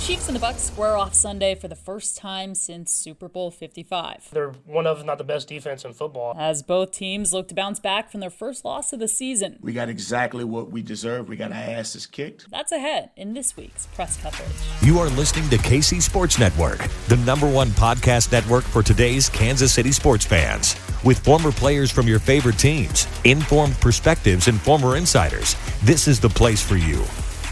Chiefs and the Bucs square off Sunday for the first time since Super Bowl 55. They're one of, not the best defense in football. As both teams look to bounce back from their first loss of the season. We got exactly what we deserve. We got our asses kicked. That's ahead in this week's press coverage. You are listening to KC Sports Network, the number one podcast network for today's Kansas City sports fans. With former players from your favorite teams, informed perspectives, and former insiders, this is the place for you.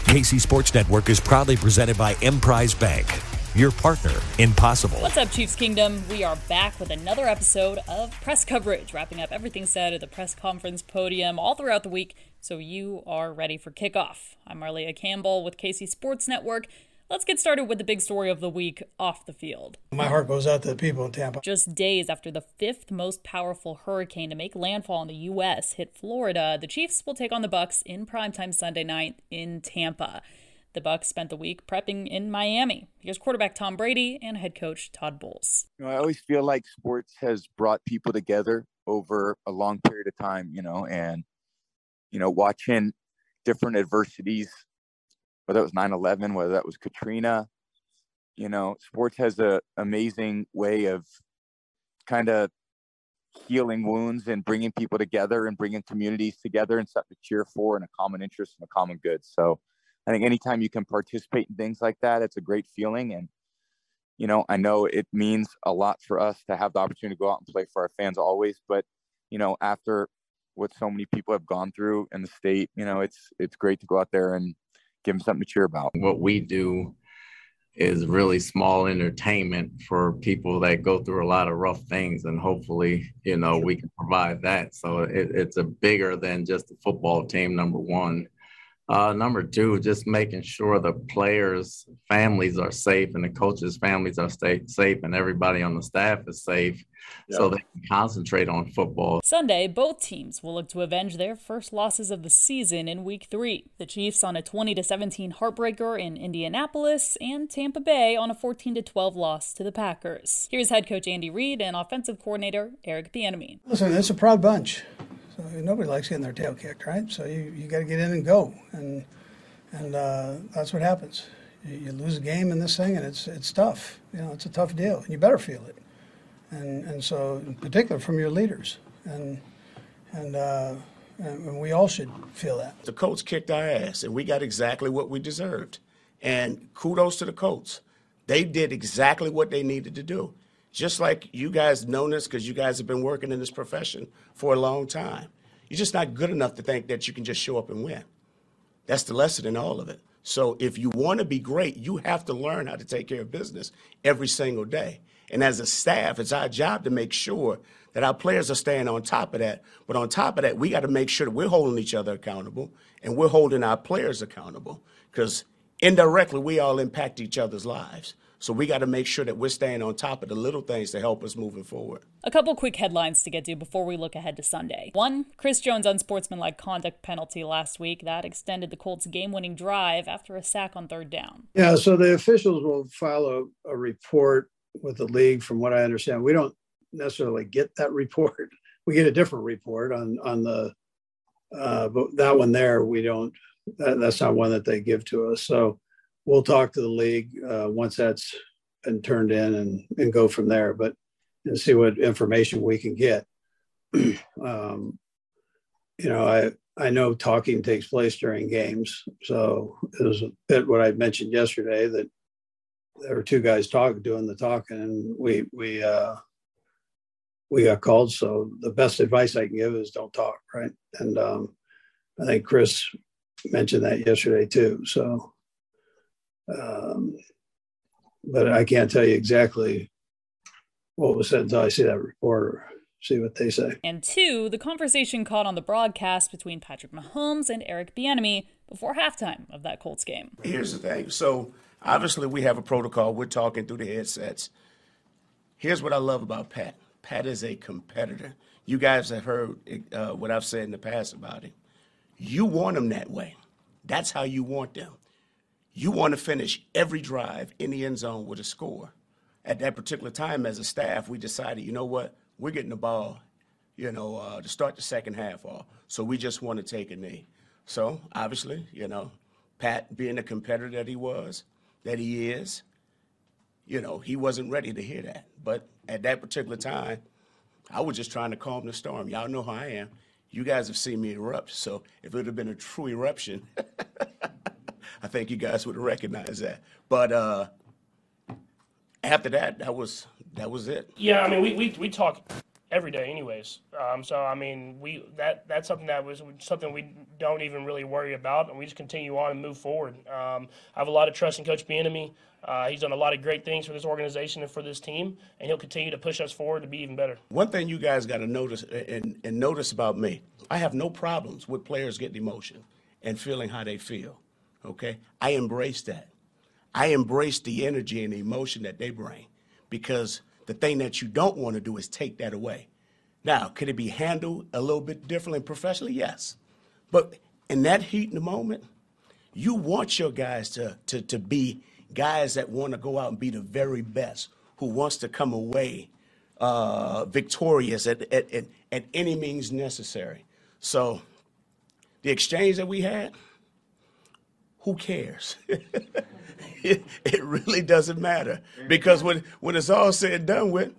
KC Sports Network is proudly presented by Emprise Bank, your partner in possible. What's up, Chiefs Kingdom? We are back with another episode of press coverage, wrapping up everything said at the press conference podium all throughout the week, so you are ready for kickoff. I'm Marlia Campbell with KC Sports Network. Let's get started with the big story of the week off the field. My heart goes out to the people in Tampa. Just days after the fifth most powerful hurricane to make landfall in the U.S. hit Florida, the Chiefs will take on the Bucs in primetime Sunday night in Tampa. The Bucs spent the week prepping in Miami. Here's quarterback Tom Brady and head coach Todd Bowles. You know, I always feel like sports has brought people together over a long period of time, you know, and you know, watching different adversities whether it was 9-11 whether that was katrina you know sports has a amazing way of kind of healing wounds and bringing people together and bringing communities together and something to cheer for and a common interest and a common good. So i think anytime you can participate in things like that it's a great feeling. And you know i know it means a lot for us to have the opportunity to go out and play for our fans always but you know after what so many people have gone through in the state you know it's it's great to go out there and give them something to cheer about. What we do is really small entertainment for people that go through a lot of rough things and hopefully you know we can provide that so it, it's a bigger than just the football team number one uh, number two, just making sure the players' families are safe and the coaches' families are stay, safe and everybody on the staff is safe yep. so they can concentrate on football. Sunday, both teams will look to avenge their first losses of the season in week three. The Chiefs on a 20 17 heartbreaker in Indianapolis and Tampa Bay on a 14 12 loss to the Packers. Here's head coach Andy Reid and offensive coordinator Eric Bieniemy. Listen, it's a proud bunch. Nobody likes getting their tail kicked, right? So you, you got to get in and go, and and uh, that's what happens. You, you, lose a game in this thing, and it's it's tough. You know, it's a tough deal, and you better feel it. And and so, in particular, from your leaders, and and. Uh, and we all should feel that. The Colts kicked our ass, and we got exactly what we deserved. And kudos to the Colts. They did exactly what they needed to do just like you guys know this because you guys have been working in this profession for a long time. You're just not good enough to think that you can just show up and win. That's the lesson in all of it. So if you want to be great, you have to learn how to take care of business every single day. And as a staff, it's our job to make sure that our players are staying on top of that. But on top of that, we got to make sure that we're holding each other accountable and we're holding our players accountable because indirectly we all impact each other's lives. So we got to make sure that we're staying on top of the little things to help us moving forward. A couple quick headlines to get to before we look ahead to Sunday. One, Chris Jones' unsportsmanlike conduct penalty last week that extended the Colts' game-winning drive after a sack on third down. Yeah, so the officials will file a, a report with the league. From what I understand, we don't necessarily get that report. We get a different report on on the, uh, but that one there we don't. That, that's not one that they give to us. So we'll talk to the league uh, once that's and turned in and, and go from there. But and see what information we can get. um, you know, I I know talking takes place during games, so it was a bit what I mentioned yesterday that there were two guys talking, doing the talking, and we we uh, we got called. So the best advice I can give is don't talk, right? And um, I think Chris mentioned that yesterday too. So, um, but I can't tell you exactly what was said until I see that report or see what they say. And two, the conversation caught on the broadcast between Patrick Mahomes and Eric Bieniemy before halftime of that Colts game. Here's the thing. So obviously we have a protocol. We're talking through the headsets. Here's what I love about Pat. Pat is a competitor. You guys have heard uh, what I've said in the past about him. You want him that way. That's how you want them. You want to finish every drive in the end zone with a score. At that particular time, as a staff, we decided, you know what, we're getting the ball, you know, uh, to start the second half off. So we just want to take a knee. So obviously, you know, Pat being the competitor that he was, that he is, you know, he wasn't ready to hear that. But at that particular time, I was just trying to calm the storm. Y'all know how I am you guys have seen me erupt. So if it would have been a true eruption, I think you guys would recognize that. But uh, after that, that was that was it. Yeah, I mean, we we, we talk every day, anyways. Um, so I mean, we that that's something that was something we don't even really worry about, and we just continue on and move forward. Um, I have a lot of trust in Coach Bieniemy. Uh, he's done a lot of great things for this organization and for this team, and he'll continue to push us forward to be even better. One thing you guys got to notice and, and notice about me, I have no problems with players getting emotion and feeling how they feel. Okay, I embrace that. I embrace the energy and the emotion that they bring because the thing that you don't want to do is take that away. Now, could it be handled a little bit differently professionally? Yes. But in that heat in the moment, you want your guys to, to, to be guys that want to go out and be the very best, who wants to come away uh, victorious at, at, at, at any means necessary. So the exchange that we had, who cares? it, it really doesn't matter because when, when it's all said and done with,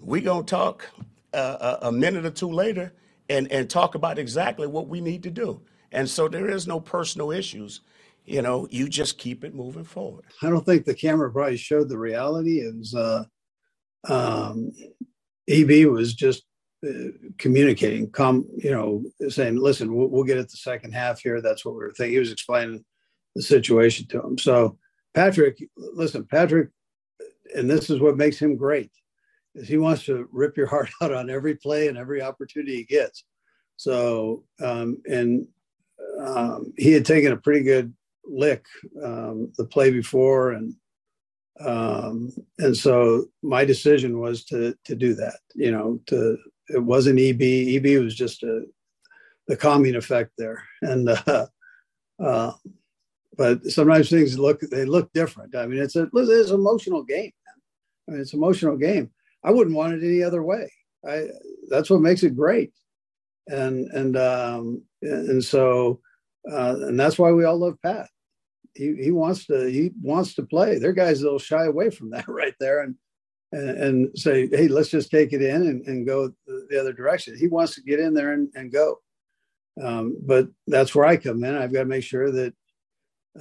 we're gonna talk uh, a, a minute or two later and, and talk about exactly what we need to do. And so there is no personal issues you know, you just keep it moving forward. I don't think the camera probably showed the reality. It was, uh, um, EB was just uh, communicating, come, you know, saying, listen, we'll, we'll, get it the second half here. That's what we were thinking. He was explaining the situation to him. So, Patrick, listen, Patrick, and this is what makes him great, is he wants to rip your heart out on every play and every opportunity he gets. So, um, and um, he had taken a pretty good lick um, the play before, and um, and so my decision was to to do that. You know, to it wasn't EB. EB was just a the calming effect there, and uh, uh, but sometimes things look they look different. I mean, it's a it's an emotional game. I mean, it's an emotional game. I wouldn't want it any other way. I that's what makes it great, and and um, and so uh, and that's why we all love Pat he, he wants to he wants to play. There are guys that'll shy away from that right there and and, and say, hey, let's just take it in and, and go the other direction. He wants to get in there and, and go. Um, but that's where I come in. I've got to make sure that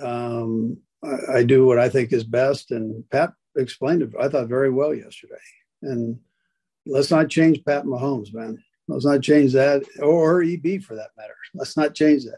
um, I, I, do what I think is best. And Pat explained it, I thought, very well yesterday. And let's not change Pat Mahomes, man. Let's not change that, or EB for that matter. Let's not change that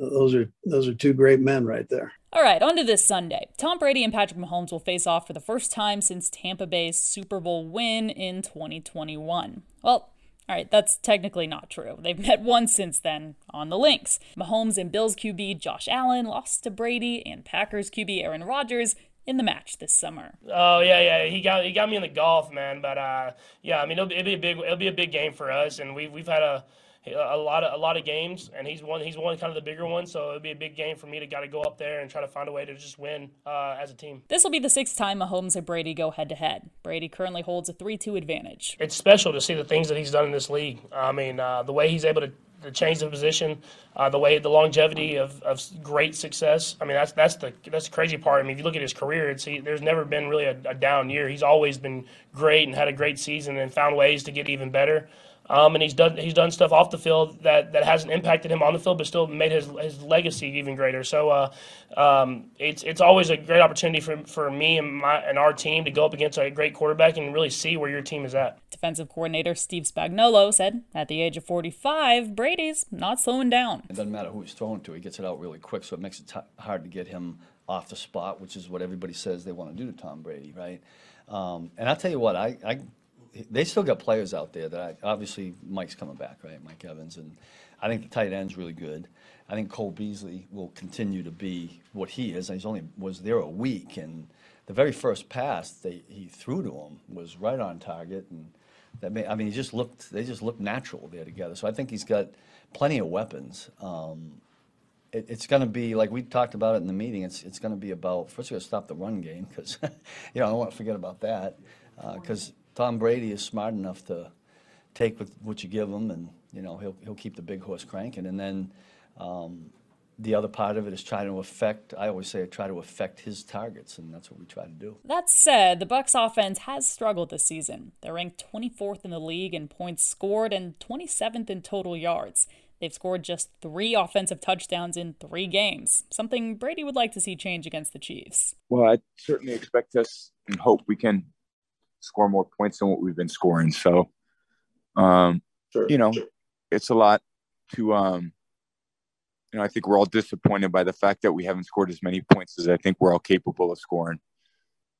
those are those are two great men right there. All right, on to this Sunday. Tom Brady and Patrick Mahomes will face off for the first time since Tampa Bay's Super Bowl win in 2021. Well, all right, that's technically not true. They've met once since then on the links. Mahomes and Bills QB Josh Allen lost to Brady and Packers QB Aaron Rodgers in the match this summer. Oh yeah, yeah, he got he got me in the golf, man. But uh, yeah, I mean it'll be, it'll be a big it'll be a big game for us, and we've we've had a a lot of a lot of games, and he's one he's one kind of the bigger ones. So it'd be a big game for me to got to go up there and try to find a way to just win uh, as a team. This will be the sixth time Mahomes and Brady go head to head. Brady currently holds a three-two advantage. It's special to see the things that he's done in this league. I mean, uh, the way he's able to the change of position, uh, the way the longevity of, of great success. I mean, that's that's the that's the crazy part. I mean, if you look at his career, it's he, there's never been really a, a down year. He's always been great and had a great season and found ways to get even better. Um, and he's done he's done stuff off the field that, that hasn't impacted him on the field, but still made his his legacy even greater. So uh, um, it's it's always a great opportunity for, for me and my and our team to go up against a great quarterback and really see where your team is at. Defensive coordinator Steve Spagnuolo said, at the age of 45, Brady's not slowing down. It doesn't matter who he's throwing to; he gets it out really quick, so it makes it t- hard to get him off the spot, which is what everybody says they want to do to Tom Brady, right? Um, and I'll tell you what, I, I they still got players out there that I, obviously Mike's coming back, right? Mike Evans, and I think the tight end's really good. I think Cole Beasley will continue to be what he is. He's only was there a week, and the very first pass they, he threw to him was right on target, and that may, I mean he just looked they just looked natural there together. So I think he's got plenty of weapons. Um, it, it's going to be like we talked about it in the meeting. It's it's going to be about first we're going to stop the run game because you know I don't want to forget about that because. Uh, Tom Brady is smart enough to take with what you give him, and you know he'll he'll keep the big horse cranking. And then um, the other part of it is trying to affect. I always say try to affect his targets, and that's what we try to do. That said, the Bucs' offense has struggled this season. They're ranked 24th in the league in points scored and 27th in total yards. They've scored just three offensive touchdowns in three games, something Brady would like to see change against the Chiefs. Well, I certainly expect us and hope we can score more points than what we've been scoring. So, um, sure, you know, sure. it's a lot to, um, you know, I think we're all disappointed by the fact that we haven't scored as many points as I think we're all capable of scoring.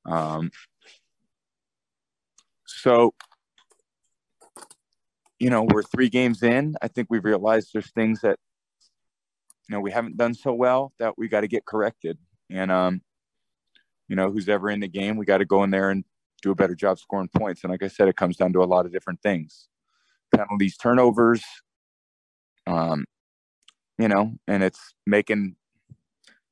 Um, so, you know, we're three games in. I think we've realized there's things that, you know, we haven't done so well that we got to get corrected. And, um, you know, who's ever in the game, we got to go in there and do a better job scoring points. And like I said, it comes down to a lot of different things penalties, turnovers, um, you know, and it's making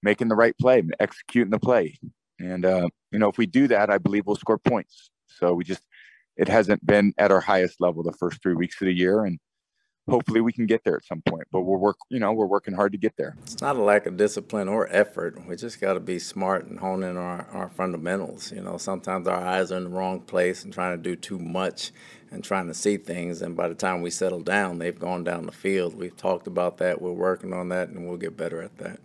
making the right play, executing the play. And uh, you know, if we do that, I believe we'll score points. So we just it hasn't been at our highest level the first three weeks of the year, and hopefully we can get there at some point. But we're work, you know, we're working hard to get there. It's not a lack of discipline or effort. We just got to be smart and hone in our, our fundamentals. You know, sometimes our eyes are in the wrong place and trying to do too much and trying to see things. And by the time we settle down, they've gone down the field. We've talked about that. We're working on that, and we'll get better at that.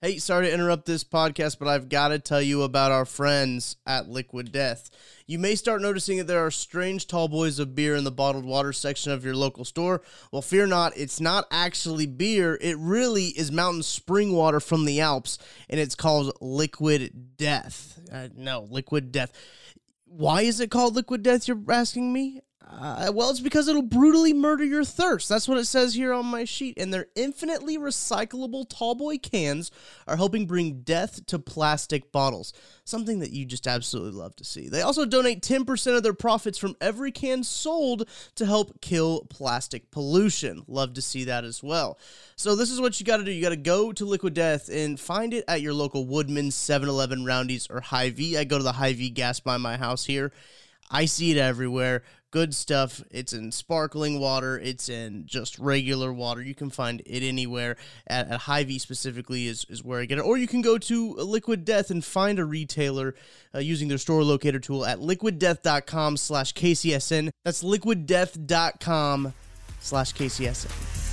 Hey, sorry to interrupt this podcast, but I've got to tell you about our friends at Liquid Death. You may start noticing that there are strange tall boys of beer in the bottled water section of your local store. Well, fear not, it's not actually beer. It really is mountain spring water from the Alps, and it's called Liquid Death. Uh, no, Liquid Death. Why is it called Liquid Death, you're asking me? Uh, well, it's because it'll brutally murder your thirst. That's what it says here on my sheet. And their infinitely recyclable tallboy cans are helping bring death to plastic bottles, something that you just absolutely love to see. They also donate 10% of their profits from every can sold to help kill plastic pollution. Love to see that as well. So, this is what you got to do you got to go to Liquid Death and find it at your local Woodman, 7 Eleven, Roundy's, or Hy-Vee. I go to the Hy-Vee gas by my house here. I see it everywhere good stuff. It's in sparkling water. It's in just regular water. You can find it anywhere. At, at Hy-Vee specifically is, is where I get it. Or you can go to Liquid Death and find a retailer uh, using their store locator tool at liquiddeath.com slash KCSN. That's liquiddeath.com slash KCSN.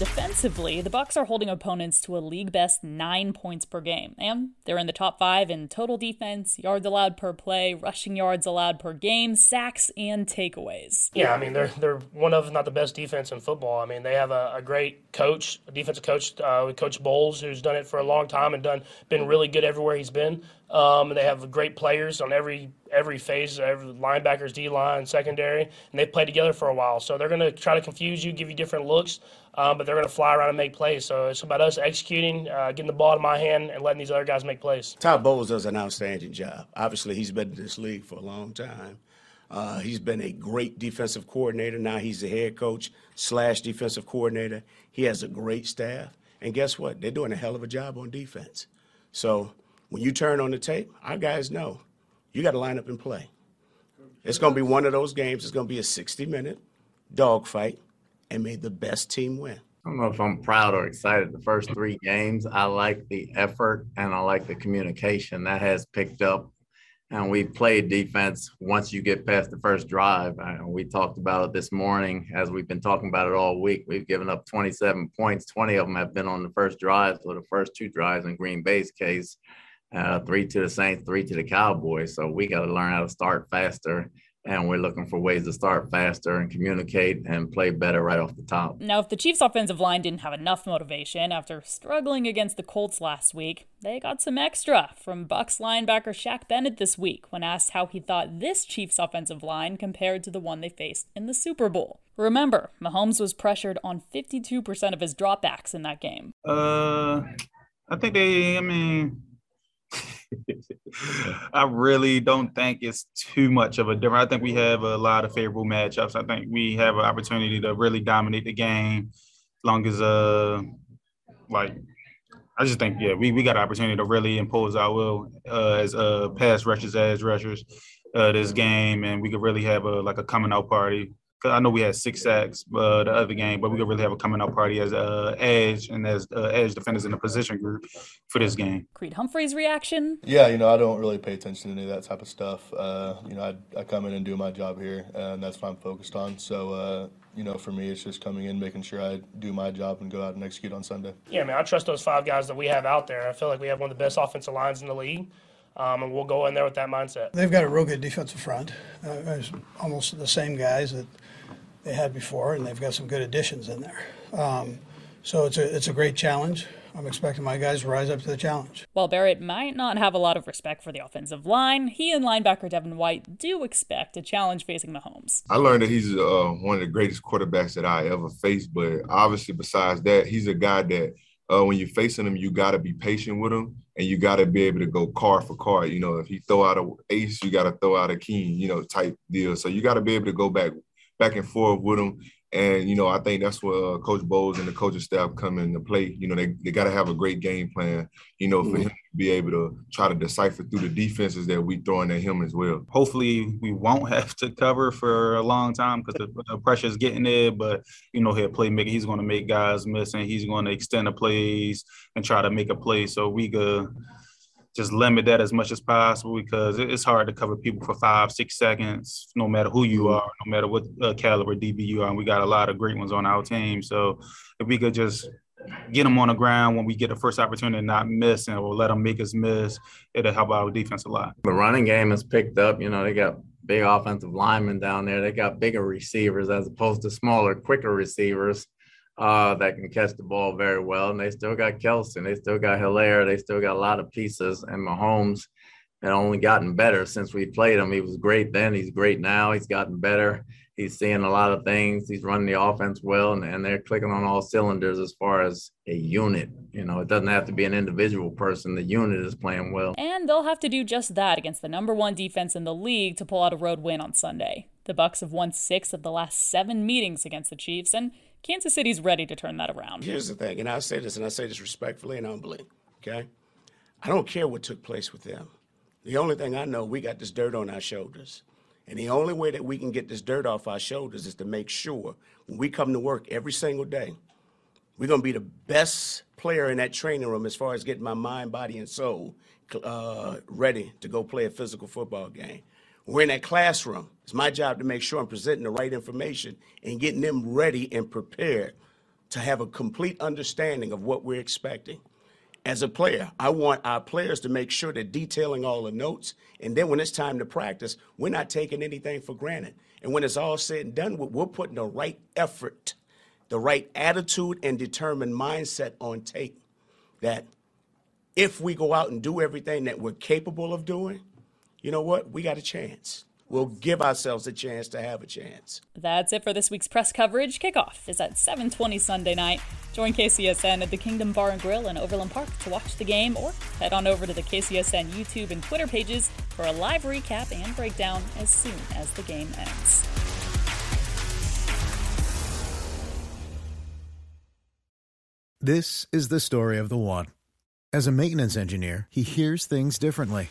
Defensively, the Bucs are holding opponents to a league best 9 points per game, and they're in the top 5 in total defense, yards allowed per play, rushing yards allowed per game, sacks and takeaways. Yeah, I mean they're they're one of not the best defense in football. I mean, they have a, a great coach, a defensive coach uh, Coach Bowles who's done it for a long time and done been really good everywhere he's been. Um, they have great players on every every phase, every linebackers, D line, secondary, and they play together for a while. So they're going to try to confuse you, give you different looks, um, but they're going to fly around and make plays. So it's about us executing, uh, getting the ball in my hand, and letting these other guys make plays. Todd Bowles does an outstanding job. Obviously, he's been in this league for a long time. Uh, he's been a great defensive coordinator. Now he's the head coach slash defensive coordinator. He has a great staff, and guess what? They're doing a hell of a job on defense. So when you turn on the tape, our guys know you got to line up and play. It's going to be one of those games. It's going to be a 60 minute dogfight, and may the best team win. I don't know if I'm proud or excited. The first three games, I like the effort and I like the communication that has picked up. And we played defense once you get past the first drive. And we talked about it this morning as we've been talking about it all week. We've given up 27 points. 20 of them have been on the first drive. So the first two drives in Green Bay's case, uh, three to the Saints, three to the Cowboys. So we got to learn how to start faster and we're looking for ways to start faster and communicate and play better right off the top. Now, if the Chiefs' offensive line didn't have enough motivation after struggling against the Colts last week, they got some extra from Bucs linebacker Shaq Barrett this week when asked how he thought this Chiefs' offensive line compared to the one they faced in the Super Bowl. Remember, Mahomes was pressured on 52% of his dropbacks in that game. Uh, I think they, I mean, I really don't think it's too much of a difference. I think we have a lot of favorable matchups. I think we have an opportunity to really dominate the game as long as uh like I just think yeah, we, we got an opportunity to really impose our will uh, as uh pass rushers, as rushers uh, this game, and we could really have a like a coming out party I know we had six sacks uh, the other game, but we could really have a coming out party as uh, edge and as uh, edge defenders in the position group for this game. Creed Humphrey's reaction? Yeah, you know, I don't really pay attention to any of that type of stuff. Uh, you know, I, I come in and do my job here, and that's what I'm focused on. So, uh, you know, for me, it's just coming in, making sure I do my job and go out and execute on Sunday. Yeah, man, I trust those five guys that we have out there. I feel like we have one of the best offensive lines in the league. Um, and we'll go in there with that mindset. They've got a real good defensive front. Uh, almost the same guys that they had before, and they've got some good additions in there. Um, so it's a it's a great challenge. I'm expecting my guys to rise up to the challenge. While Barrett might not have a lot of respect for the offensive line, he and linebacker Devin White do expect a challenge facing Mahomes. I learned that he's uh, one of the greatest quarterbacks that I ever faced, but obviously, besides that, he's a guy that uh, when you're facing him, you got to be patient with him and you got to be able to go card for card. You know, if he throw out a ace, you got to throw out a king, you know, type deal. So you got to be able to go back back and forth with them. And you know, I think that's where uh, Coach Bowles and the coaching staff come into play. You know, they, they got to have a great game plan. You know, for mm-hmm. him to be able to try to decipher through the defenses that we throwing at him as well. Hopefully, we won't have to cover for a long time because the, the pressure is getting there. But you know, he'll playmaker. He's going to make guys miss, and he's going to extend the plays and try to make a play. So we could just limit that as much as possible because it's hard to cover people for five, six seconds, no matter who you mm-hmm. are, no matter what uh, caliber DB you are. And we got a lot of great ones on our team. So if we could just get them on the ground when we get the first opportunity and not miss and or let them make us miss, it'll help our defense a lot. The running game has picked up. You know, they got big offensive linemen down there. They got bigger receivers as opposed to smaller, quicker receivers uh, that can catch the ball very well. And they still got Kelce, they still got Helaire, they still got a lot of pieces. And Mahomes had only gotten better since we played him. He was great then, he's great now. He's gotten better. He's seeing a lot of things. He's running the offense well, and, and they're clicking on all cylinders as far as a unit. You know, it doesn't have to be an individual person. The unit is playing well. And they'll have to do just that against the number one defense in the league to pull out a road win on Sunday. The Bucs have won six of the last seven meetings against the Chiefs, and Kansas City's ready to turn that around. Here's the thing, and I say this, and I say this respectfully and humbly, okay? I don't care what took place with them. The only thing I know, we got this dirt on our shoulders. And the only way that we can get this dirt off our shoulders is to make sure when we come to work every single day, we're going to be the best player in that training room as far as getting my mind, body, and soul uh, ready to go play a physical football game. We're in that classroom. It's my job to make sure I'm presenting the right information and getting them ready and prepared to have a complete understanding of what we're expecting. As a player, I want our players to make sure they're detailing all the notes. And then when it's time to practice, we're not taking anything for granted. And when it's all said and done, we're putting the right effort, the right attitude, and determined mindset on tape that if we go out and do everything that we're capable of doing, you know what? We got a chance. We'll give ourselves a chance to have a chance. That's it for this week's press coverage. Kickoff is at 7:20 Sunday night. Join KCSN at the Kingdom Bar and Grill in Overland Park to watch the game, or head on over to the KCSN YouTube and Twitter pages for a live recap and breakdown as soon as the game ends. This is the story of the one. As a maintenance engineer, he hears things differently